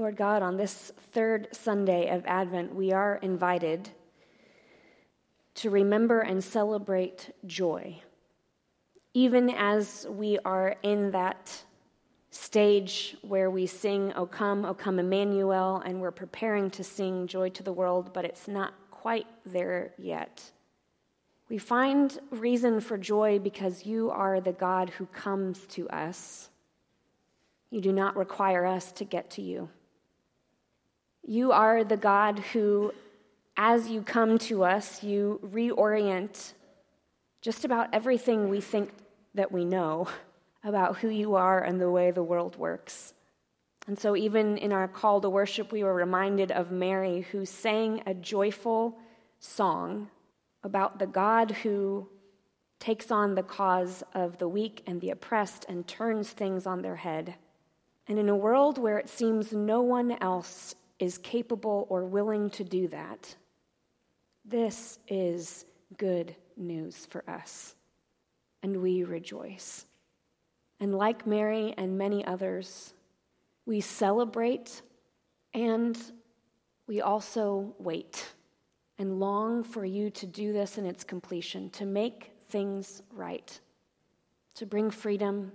Lord God, on this third Sunday of Advent, we are invited to remember and celebrate joy. Even as we are in that stage where we sing, O come, O come, Emmanuel, and we're preparing to sing Joy to the World, but it's not quite there yet. We find reason for joy because you are the God who comes to us. You do not require us to get to you. You are the God who, as you come to us, you reorient just about everything we think that we know about who you are and the way the world works. And so, even in our call to worship, we were reminded of Mary, who sang a joyful song about the God who takes on the cause of the weak and the oppressed and turns things on their head. And in a world where it seems no one else is capable or willing to do that. This is good news for us, and we rejoice. And like Mary and many others, we celebrate and we also wait and long for you to do this in its completion, to make things right, to bring freedom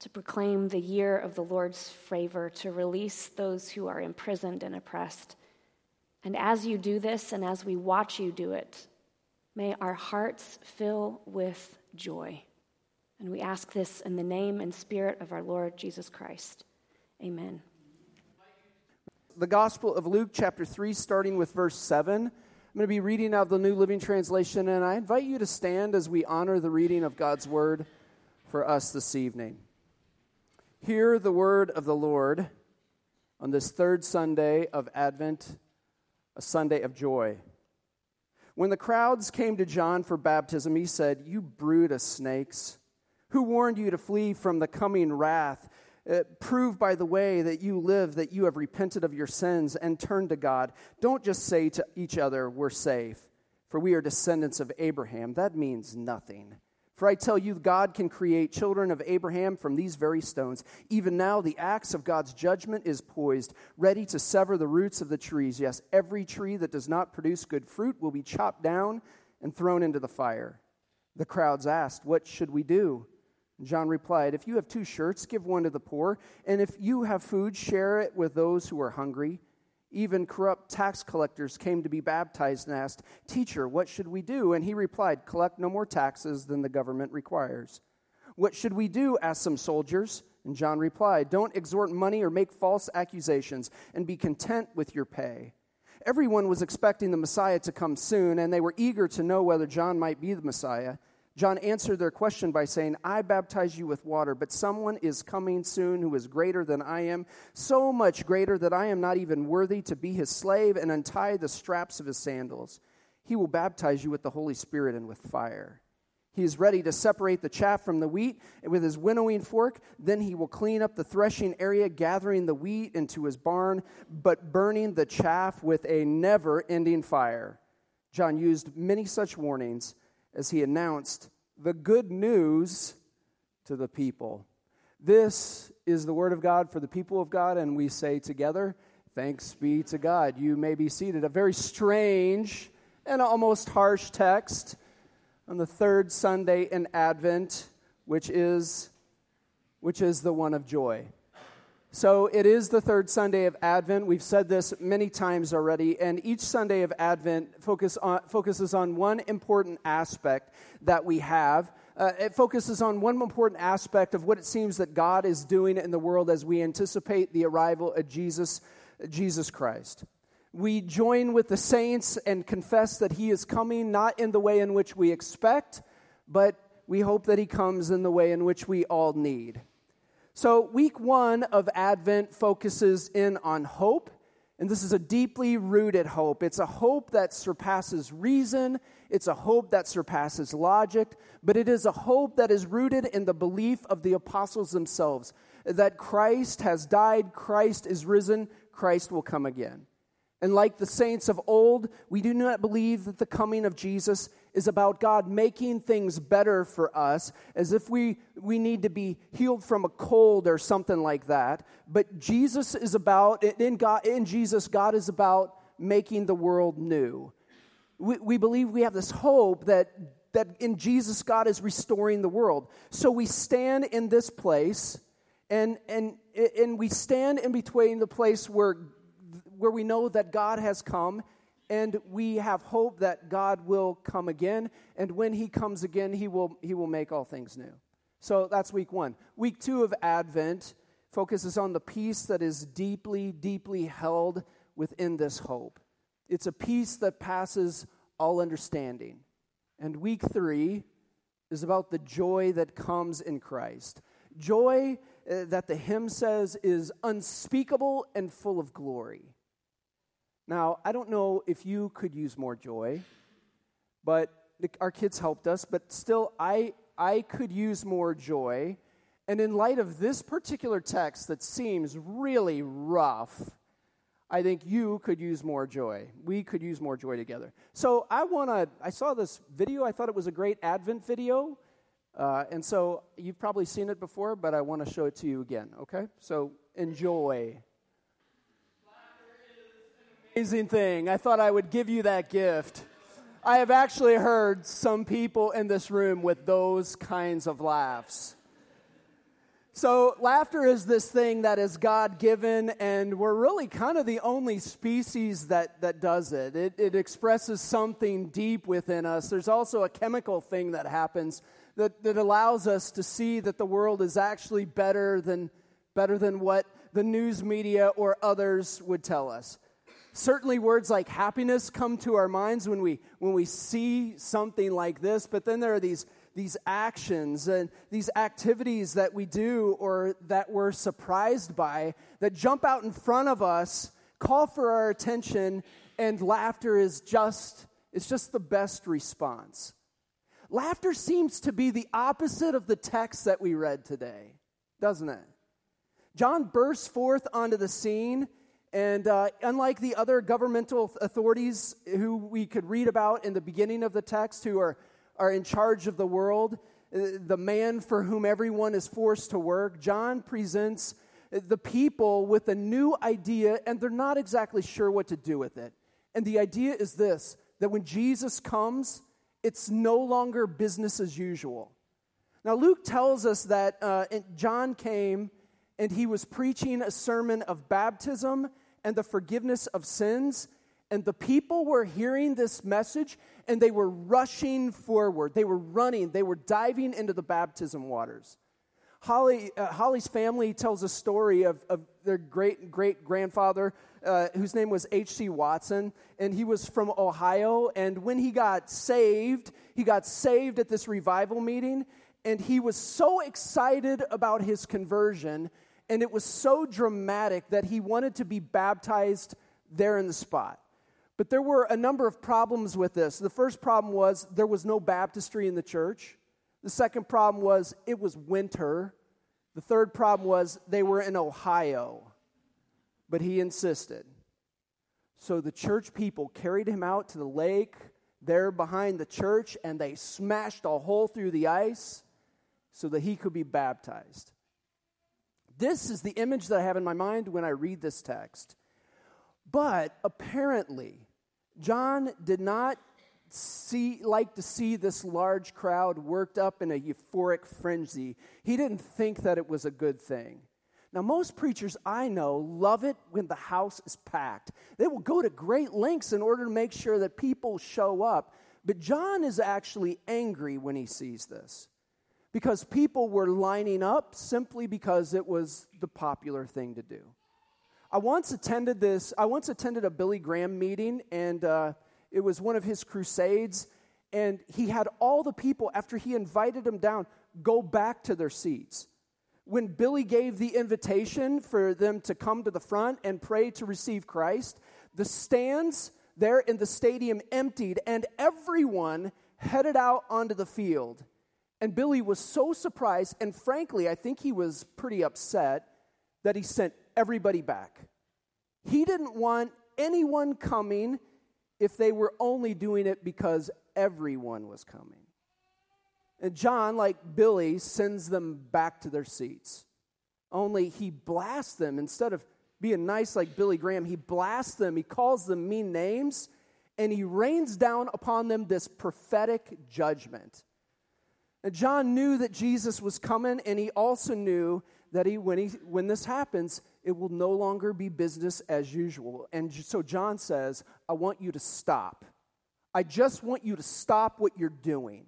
to proclaim the year of the Lord's favor, to release those who are imprisoned and oppressed. And as you do this, and as we watch you do it, may our hearts fill with joy. And we ask this in the name and spirit of our Lord Jesus Christ. Amen. The Gospel of Luke, chapter 3, starting with verse 7. I'm going to be reading out the New Living Translation, and I invite you to stand as we honor the reading of God's Word for us this evening. Hear the word of the Lord on this third Sunday of Advent, a Sunday of joy. When the crowds came to John for baptism, he said, You brood of snakes, who warned you to flee from the coming wrath? Uh, prove by the way that you live that you have repented of your sins and turned to God. Don't just say to each other, We're safe, for we are descendants of Abraham. That means nothing. For I tell you, God can create children of Abraham from these very stones. Even now, the axe of God's judgment is poised, ready to sever the roots of the trees. Yes, every tree that does not produce good fruit will be chopped down and thrown into the fire. The crowds asked, What should we do? John replied, If you have two shirts, give one to the poor, and if you have food, share it with those who are hungry. Even corrupt tax collectors came to be baptized and asked, Teacher, what should we do? And he replied, Collect no more taxes than the government requires. What should we do? asked some soldiers. And John replied, Don't extort money or make false accusations, and be content with your pay. Everyone was expecting the Messiah to come soon, and they were eager to know whether John might be the Messiah. John answered their question by saying, I baptize you with water, but someone is coming soon who is greater than I am, so much greater that I am not even worthy to be his slave and untie the straps of his sandals. He will baptize you with the Holy Spirit and with fire. He is ready to separate the chaff from the wheat with his winnowing fork. Then he will clean up the threshing area, gathering the wheat into his barn, but burning the chaff with a never ending fire. John used many such warnings as he announced the good news to the people. This is the word of God for the people of God, and we say together, Thanks be to God. You may be seated. A very strange and almost harsh text on the third Sunday in Advent, which is, which is the one of joy. So it is the third Sunday of Advent. We've said this many times already, and each Sunday of Advent focus on, focuses on one important aspect that we have. Uh, it focuses on one important aspect of what it seems that God is doing in the world as we anticipate the arrival of Jesus, Jesus Christ. We join with the saints and confess that He is coming not in the way in which we expect, but we hope that He comes in the way in which we all need. So, week one of Advent focuses in on hope, and this is a deeply rooted hope. It's a hope that surpasses reason, it's a hope that surpasses logic, but it is a hope that is rooted in the belief of the apostles themselves that Christ has died, Christ is risen, Christ will come again. And like the saints of old, we do not believe that the coming of Jesus is about God making things better for us, as if we, we need to be healed from a cold or something like that. But Jesus is about, in, God, in Jesus, God is about making the world new. We, we believe we have this hope that, that in Jesus, God is restoring the world. So we stand in this place, and, and, and we stand in between the place where, where we know that God has come and we have hope that God will come again. And when He comes again, He will, he will make all things new. So that's week one. Week two of Advent focuses on the peace that is deeply, deeply held within this hope. It's a peace that passes all understanding. And week three is about the joy that comes in Christ. Joy uh, that the hymn says is unspeakable and full of glory. Now, I don't know if you could use more joy, but our kids helped us, but still, I, I could use more joy. And in light of this particular text that seems really rough, I think you could use more joy. We could use more joy together. So I want to, I saw this video. I thought it was a great Advent video. Uh, and so you've probably seen it before, but I want to show it to you again, okay? So enjoy amazing thing. I thought I would give you that gift. I have actually heard some people in this room with those kinds of laughs. So, laughter is this thing that is God given, and we're really kind of the only species that, that does it. it. It expresses something deep within us. There's also a chemical thing that happens that, that allows us to see that the world is actually better than, better than what the news media or others would tell us. Certainly, words like happiness come to our minds when we, when we see something like this, but then there are these, these actions and these activities that we do or that we're surprised by that jump out in front of us, call for our attention, and laughter is just, it's just the best response. Laughter seems to be the opposite of the text that we read today, doesn't it? John bursts forth onto the scene and uh, unlike the other governmental authorities who we could read about in the beginning of the text, who are, are in charge of the world, uh, the man for whom everyone is forced to work, John presents the people with a new idea, and they're not exactly sure what to do with it. And the idea is this that when Jesus comes, it's no longer business as usual. Now, Luke tells us that uh, John came and he was preaching a sermon of baptism and the forgiveness of sins. And the people were hearing this message and they were rushing forward. They were running. They were diving into the baptism waters. Holly, uh, Holly's family tells a story of, of their great great grandfather, uh, whose name was H.C. Watson, and he was from Ohio. And when he got saved, he got saved at this revival meeting, and he was so excited about his conversion and it was so dramatic that he wanted to be baptized there in the spot. But there were a number of problems with this. The first problem was there was no baptistry in the church. The second problem was it was winter. The third problem was they were in Ohio. But he insisted. So the church people carried him out to the lake there behind the church and they smashed a hole through the ice so that he could be baptized. This is the image that I have in my mind when I read this text. But apparently, John did not see, like to see this large crowd worked up in a euphoric frenzy. He didn't think that it was a good thing. Now, most preachers I know love it when the house is packed. They will go to great lengths in order to make sure that people show up. But John is actually angry when he sees this because people were lining up simply because it was the popular thing to do. I once attended this, I once attended a Billy Graham meeting, and uh, it was one of his crusades, and he had all the people, after he invited them down, go back to their seats. When Billy gave the invitation for them to come to the front and pray to receive Christ, the stands there in the stadium emptied, and everyone headed out onto the field and Billy was so surprised, and frankly, I think he was pretty upset that he sent everybody back. He didn't want anyone coming if they were only doing it because everyone was coming. And John, like Billy, sends them back to their seats. Only he blasts them instead of being nice like Billy Graham, he blasts them, he calls them mean names, and he rains down upon them this prophetic judgment. And John knew that Jesus was coming, and he also knew that he, when, he, when this happens, it will no longer be business as usual. And so John says, I want you to stop. I just want you to stop what you're doing.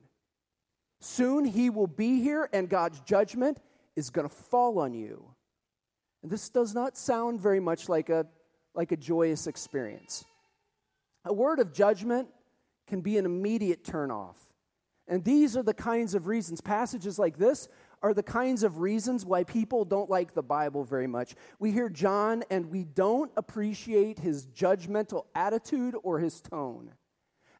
Soon he will be here, and God's judgment is going to fall on you. And this does not sound very much like a, like a joyous experience. A word of judgment can be an immediate turnoff. And these are the kinds of reasons, passages like this are the kinds of reasons why people don't like the Bible very much. We hear John and we don't appreciate his judgmental attitude or his tone.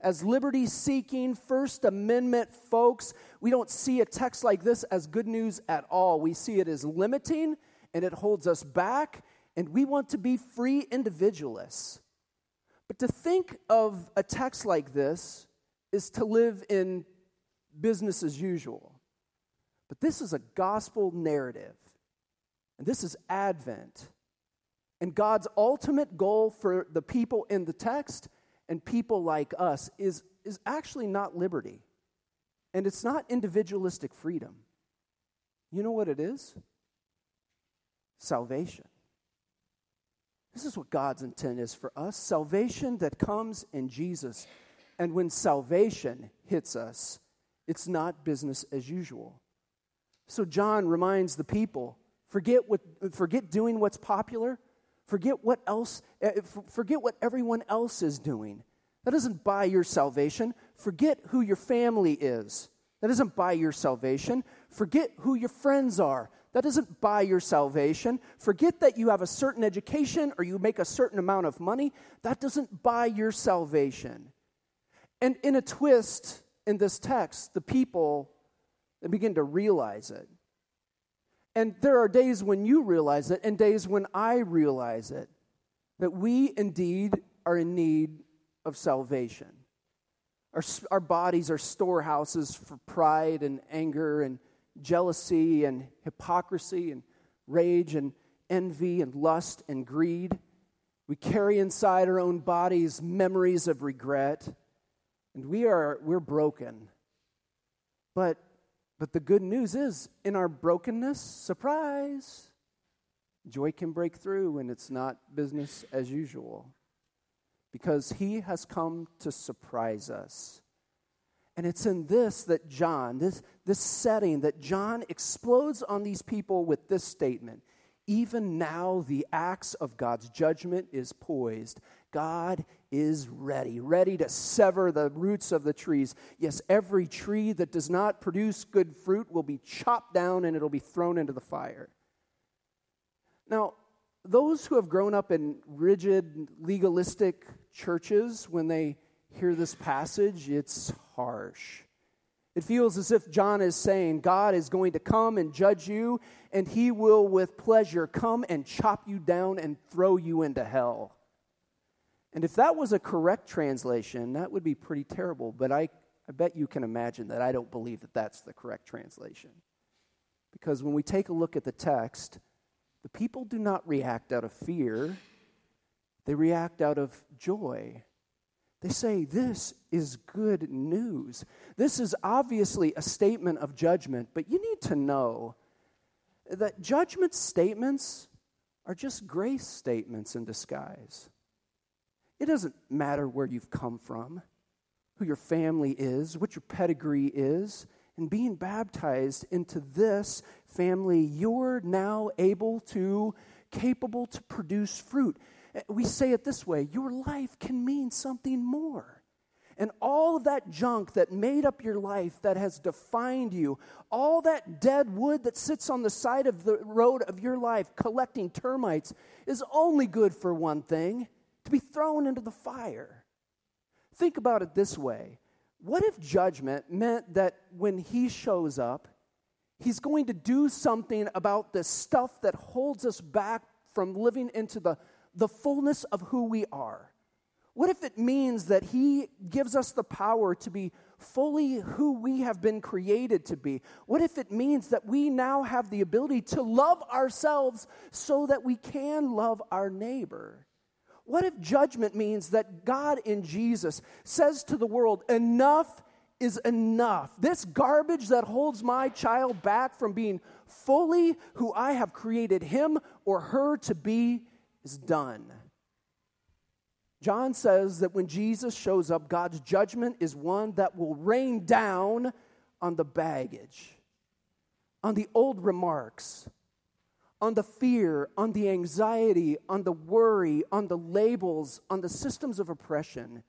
As liberty seeking First Amendment folks, we don't see a text like this as good news at all. We see it as limiting and it holds us back, and we want to be free individualists. But to think of a text like this is to live in business as usual. But this is a gospel narrative, and this is Advent. And God's ultimate goal for the people in the text and people like us is, is actually not liberty. And it's not individualistic freedom. You know what it is? Salvation. This is what God's intent is for us salvation that comes in Jesus. And when salvation hits us, it's not business as usual. So John reminds the people forget, what, forget doing what's popular, forget what else, eh, forget what everyone else is doing. That doesn't buy your salvation. Forget who your family is. That doesn't buy your salvation. Forget who your friends are. That doesn't buy your salvation. Forget that you have a certain education or you make a certain amount of money. That doesn't buy your salvation. And in a twist in this text, the people they begin to realize it. And there are days when you realize it and days when I realize it that we indeed are in need of salvation. Our, our bodies are storehouses for pride and anger and jealousy and hypocrisy and rage and envy and lust and greed. We carry inside our own bodies memories of regret, and we are we're broken. But but the good news is in our brokenness, surprise, joy can break through and it's not business as usual. Because he has come to surprise us. And it's in this that John, this, this setting, that John explodes on these people with this statement Even now, the axe of God's judgment is poised. God is ready, ready to sever the roots of the trees. Yes, every tree that does not produce good fruit will be chopped down and it'll be thrown into the fire. Now, those who have grown up in rigid, legalistic churches, when they hear this passage, it's harsh. It feels as if John is saying, God is going to come and judge you, and he will with pleasure come and chop you down and throw you into hell. And if that was a correct translation, that would be pretty terrible, but I, I bet you can imagine that I don't believe that that's the correct translation. Because when we take a look at the text, the people do not react out of fear, they react out of joy. They say, This is good news. This is obviously a statement of judgment, but you need to know that judgment statements are just grace statements in disguise. It doesn't matter where you've come from, who your family is, what your pedigree is. And being baptized into this family, you're now able to, capable to produce fruit. We say it this way your life can mean something more. And all of that junk that made up your life, that has defined you, all that dead wood that sits on the side of the road of your life collecting termites, is only good for one thing to be thrown into the fire. Think about it this way What if judgment meant that when he shows up, he's going to do something about the stuff that holds us back from living into the the fullness of who we are. What if it means that He gives us the power to be fully who we have been created to be? What if it means that we now have the ability to love ourselves so that we can love our neighbor? What if judgment means that God in Jesus says to the world, enough is enough? This garbage that holds my child back from being fully who I have created him or her to be is done. John says that when Jesus shows up, God's judgment is one that will rain down on the baggage, on the old remarks, on the fear, on the anxiety, on the worry, on the labels, on the systems of oppression.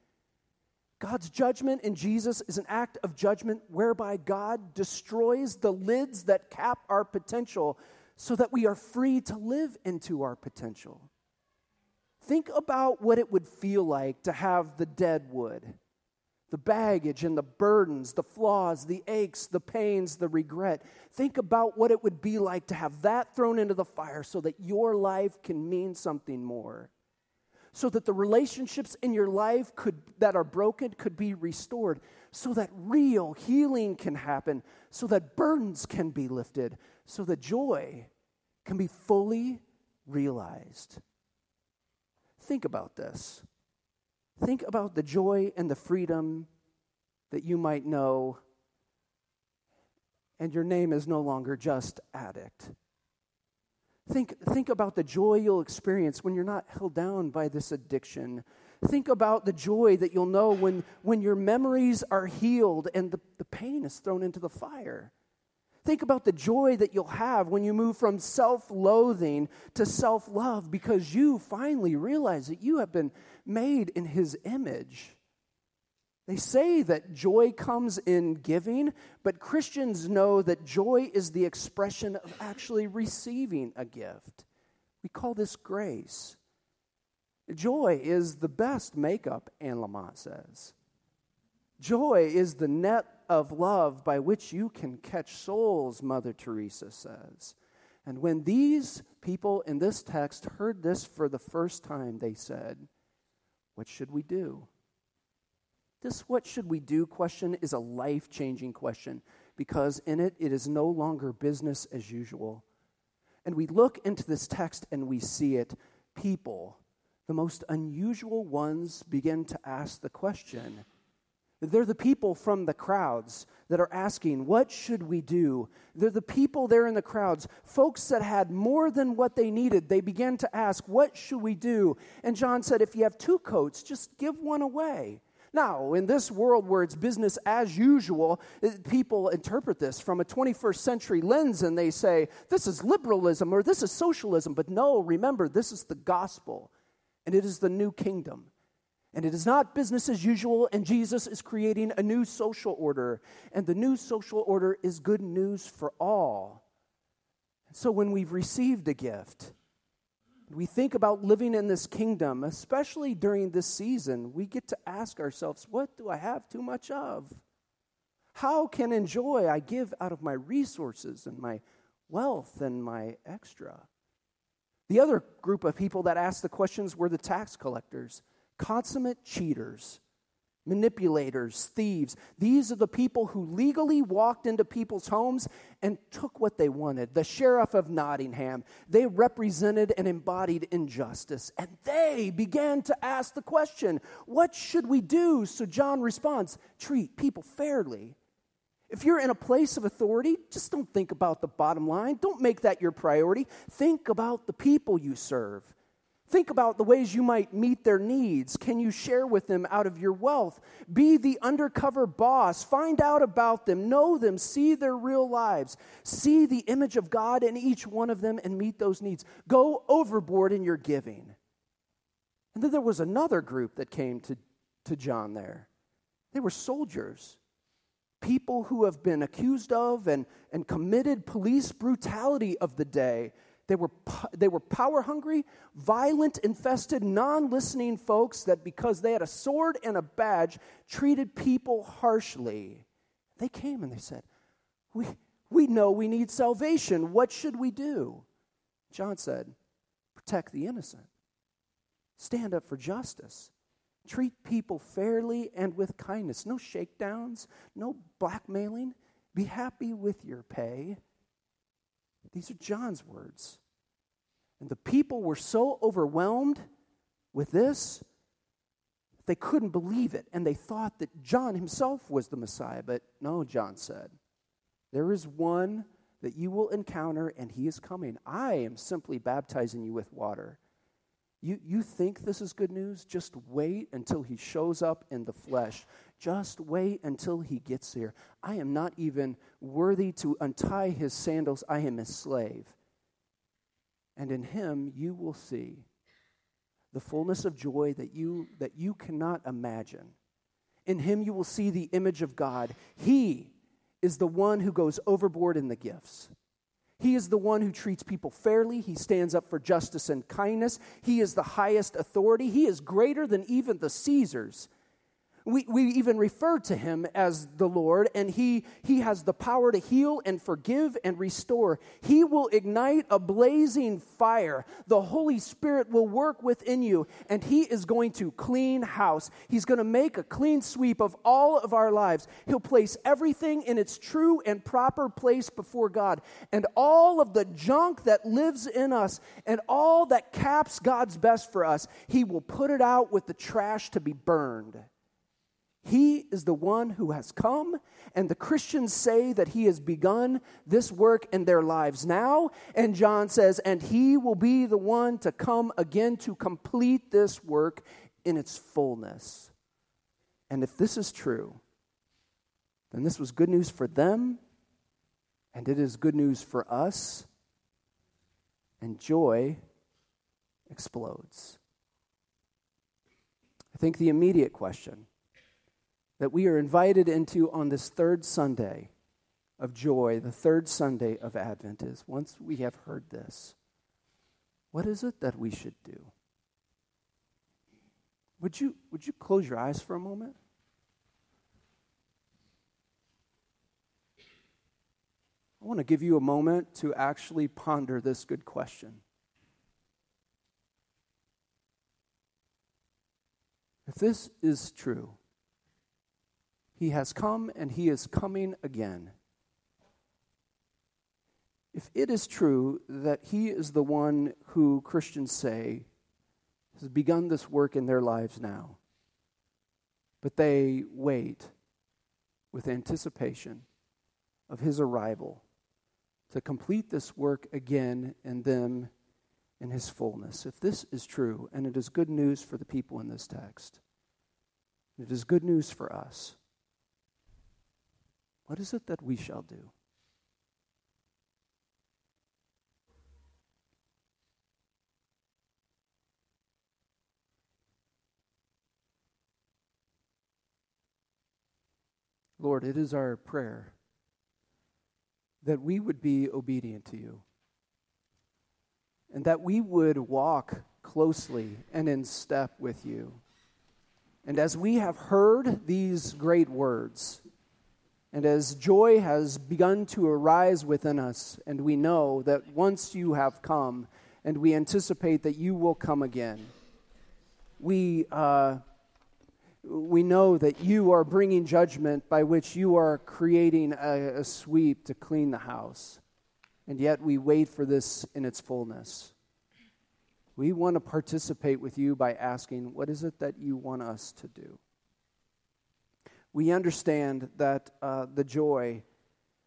God's judgment in Jesus is an act of judgment whereby God destroys the lids that cap our potential so that we are free to live into our potential. Think about what it would feel like to have the dead wood, the baggage and the burdens, the flaws, the aches, the pains, the regret. Think about what it would be like to have that thrown into the fire so that your life can mean something more. So that the relationships in your life could, that are broken could be restored. So that real healing can happen. So that burdens can be lifted. So that joy can be fully realized. Think about this. Think about the joy and the freedom that you might know, and your name is no longer just addict. Think, think about the joy you'll experience when you're not held down by this addiction. Think about the joy that you'll know when, when your memories are healed and the, the pain is thrown into the fire. Think about the joy that you'll have when you move from self loathing to self love because you finally realize that you have been made in His image. They say that joy comes in giving, but Christians know that joy is the expression of actually receiving a gift. We call this grace. Joy is the best makeup, Anne Lamott says. Joy is the net of love by which you can catch souls, Mother Teresa says. And when these people in this text heard this for the first time, they said, What should we do? This what should we do question is a life changing question because in it, it is no longer business as usual. And we look into this text and we see it. People, the most unusual ones, begin to ask the question they're the people from the crowds that are asking, What should we do? They're the people there in the crowds, folks that had more than what they needed. They began to ask, What should we do? And John said, If you have two coats, just give one away. Now, in this world where it's business as usual, eh, people interpret this from a 21st century lens and they say, This is liberalism or this is socialism. But no, remember, this is the gospel and it is the new kingdom. And it is not business as usual, and Jesus is creating a new social order. And the new social order is good news for all. And so when we've received a gift, we think about living in this kingdom, especially during this season, we get to ask ourselves, what do I have too much of? How can enjoy I give out of my resources and my wealth and my extra? The other group of people that asked the questions were the tax collectors consummate cheaters, manipulators, thieves. These are the people who legally walked into people's homes and took what they wanted. The sheriff of Nottingham, they represented and embodied injustice. And they began to ask the question what should we do? So John responds treat people fairly. If you're in a place of authority, just don't think about the bottom line. Don't make that your priority. Think about the people you serve. Think about the ways you might meet their needs. Can you share with them out of your wealth? Be the undercover boss. Find out about them. Know them. See their real lives. See the image of God in each one of them and meet those needs. Go overboard in your giving. And then there was another group that came to, to John there. They were soldiers, people who have been accused of and, and committed police brutality of the day they were, they were power hungry, violent, infested, non listening folks that because they had a sword and a badge treated people harshly. They came and they said, We, we know we need salvation. What should we do? John said, Protect the innocent, stand up for justice, Treat people fairly and with kindness. No shakedowns, no blackmailing. Be happy with your pay. These are John's words. And the people were so overwhelmed with this, they couldn't believe it. And they thought that John himself was the Messiah. But no, John said, there is one that you will encounter, and he is coming. I am simply baptizing you with water. You, you think this is good news? Just wait until he shows up in the flesh. Just wait until he gets here. I am not even worthy to untie his sandals. I am his slave. And in him you will see the fullness of joy that you, that you cannot imagine. In him you will see the image of God. He is the one who goes overboard in the gifts. He is the one who treats people fairly. He stands up for justice and kindness. He is the highest authority. He is greater than even the Caesars. We, we even refer to him as the Lord, and he, he has the power to heal and forgive and restore. He will ignite a blazing fire. The Holy Spirit will work within you, and he is going to clean house. He's going to make a clean sweep of all of our lives. He'll place everything in its true and proper place before God. And all of the junk that lives in us and all that caps God's best for us, he will put it out with the trash to be burned. He is the one who has come, and the Christians say that he has begun this work in their lives now. And John says, and he will be the one to come again to complete this work in its fullness. And if this is true, then this was good news for them, and it is good news for us, and joy explodes. I think the immediate question that we are invited into on this third Sunday of joy, the third Sunday of Advent is once we have heard this, what is it that we should do? Would you, would you close your eyes for a moment? I want to give you a moment to actually ponder this good question. If this is true, he has come and he is coming again. If it is true that he is the one who Christians say has begun this work in their lives now, but they wait with anticipation of his arrival to complete this work again in them in his fullness. If this is true, and it is good news for the people in this text, it is good news for us. What is it that we shall do? Lord, it is our prayer that we would be obedient to you and that we would walk closely and in step with you. And as we have heard these great words, and as joy has begun to arise within us, and we know that once you have come, and we anticipate that you will come again, we, uh, we know that you are bringing judgment by which you are creating a, a sweep to clean the house. And yet we wait for this in its fullness. We want to participate with you by asking, What is it that you want us to do? We understand that uh, the joy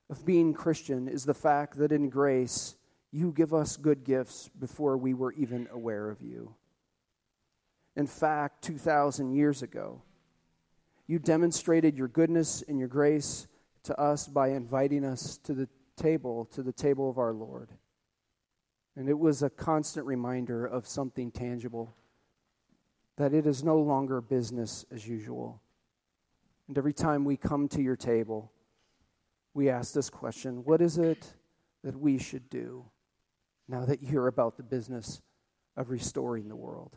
of being Christian is the fact that in grace you give us good gifts before we were even aware of you. In fact, 2,000 years ago, you demonstrated your goodness and your grace to us by inviting us to the table, to the table of our Lord. And it was a constant reminder of something tangible that it is no longer business as usual and every time we come to your table, we ask this question What is it that we should do now that you're about the business of restoring the world?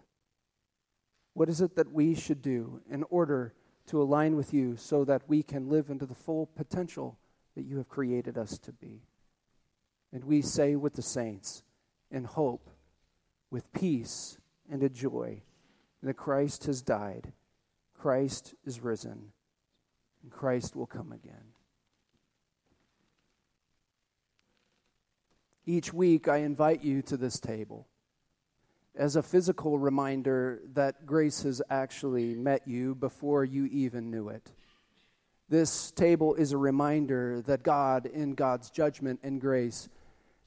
What is it that we should do in order to align with you so that we can live into the full potential that you have created us to be? And we say with the saints, in hope, with peace, and a joy that Christ has died Christ is risen, and Christ will come again. Each week, I invite you to this table as a physical reminder that grace has actually met you before you even knew it. This table is a reminder that God, in God's judgment and grace,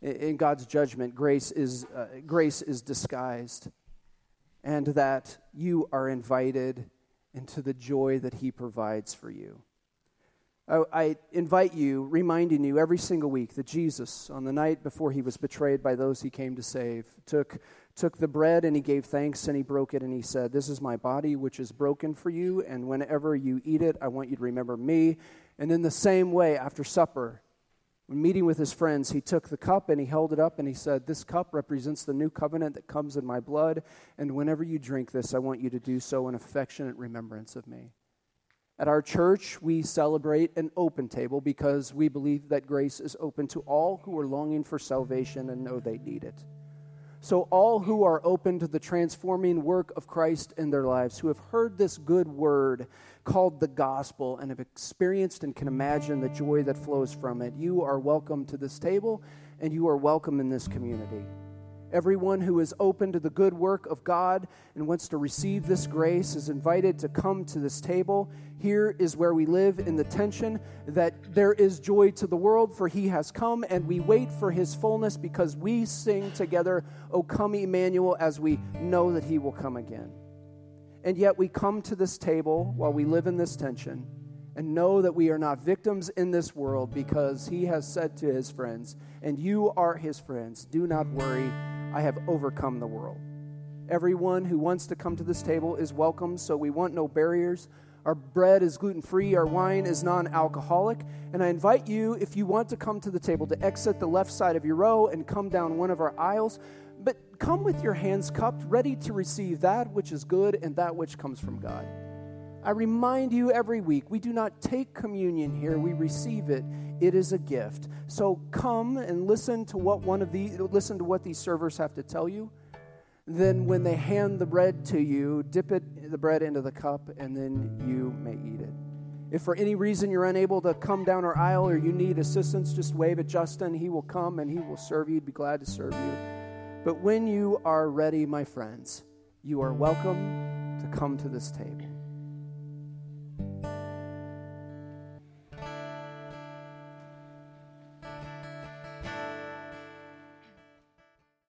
in God's judgment, grace is, uh, grace is disguised, and that you are invited into the joy that He provides for you. I, I invite you, reminding you every single week that Jesus, on the night before he was betrayed by those he came to save, took, took the bread and he gave thanks and he broke it and he said, This is my body which is broken for you, and whenever you eat it, I want you to remember me. And in the same way, after supper, when meeting with his friends, he took the cup and he held it up and he said, This cup represents the new covenant that comes in my blood, and whenever you drink this, I want you to do so in affectionate remembrance of me. At our church, we celebrate an open table because we believe that grace is open to all who are longing for salvation and know they need it. So, all who are open to the transforming work of Christ in their lives, who have heard this good word called the gospel and have experienced and can imagine the joy that flows from it, you are welcome to this table and you are welcome in this community. Everyone who is open to the good work of God and wants to receive this grace is invited to come to this table. Here is where we live in the tension that there is joy to the world, for he has come, and we wait for his fullness because we sing together, O come, Emmanuel, as we know that he will come again. And yet we come to this table while we live in this tension and know that we are not victims in this world because he has said to his friends, and you are his friends, do not worry I have overcome the world. Everyone who wants to come to this table is welcome, so we want no barriers. Our bread is gluten free, our wine is non alcoholic. And I invite you, if you want to come to the table, to exit the left side of your row and come down one of our aisles. But come with your hands cupped, ready to receive that which is good and that which comes from God. I remind you every week, we do not take communion here, we receive it. It is a gift. So come and listen to what one of these listen to what these servers have to tell you. Then when they hand the bread to you, dip it the bread into the cup and then you may eat it. If for any reason you're unable to come down our aisle or you need assistance, just wave at Justin. He will come and he will serve you. He'd be glad to serve you. But when you are ready, my friends, you are welcome to come to this table.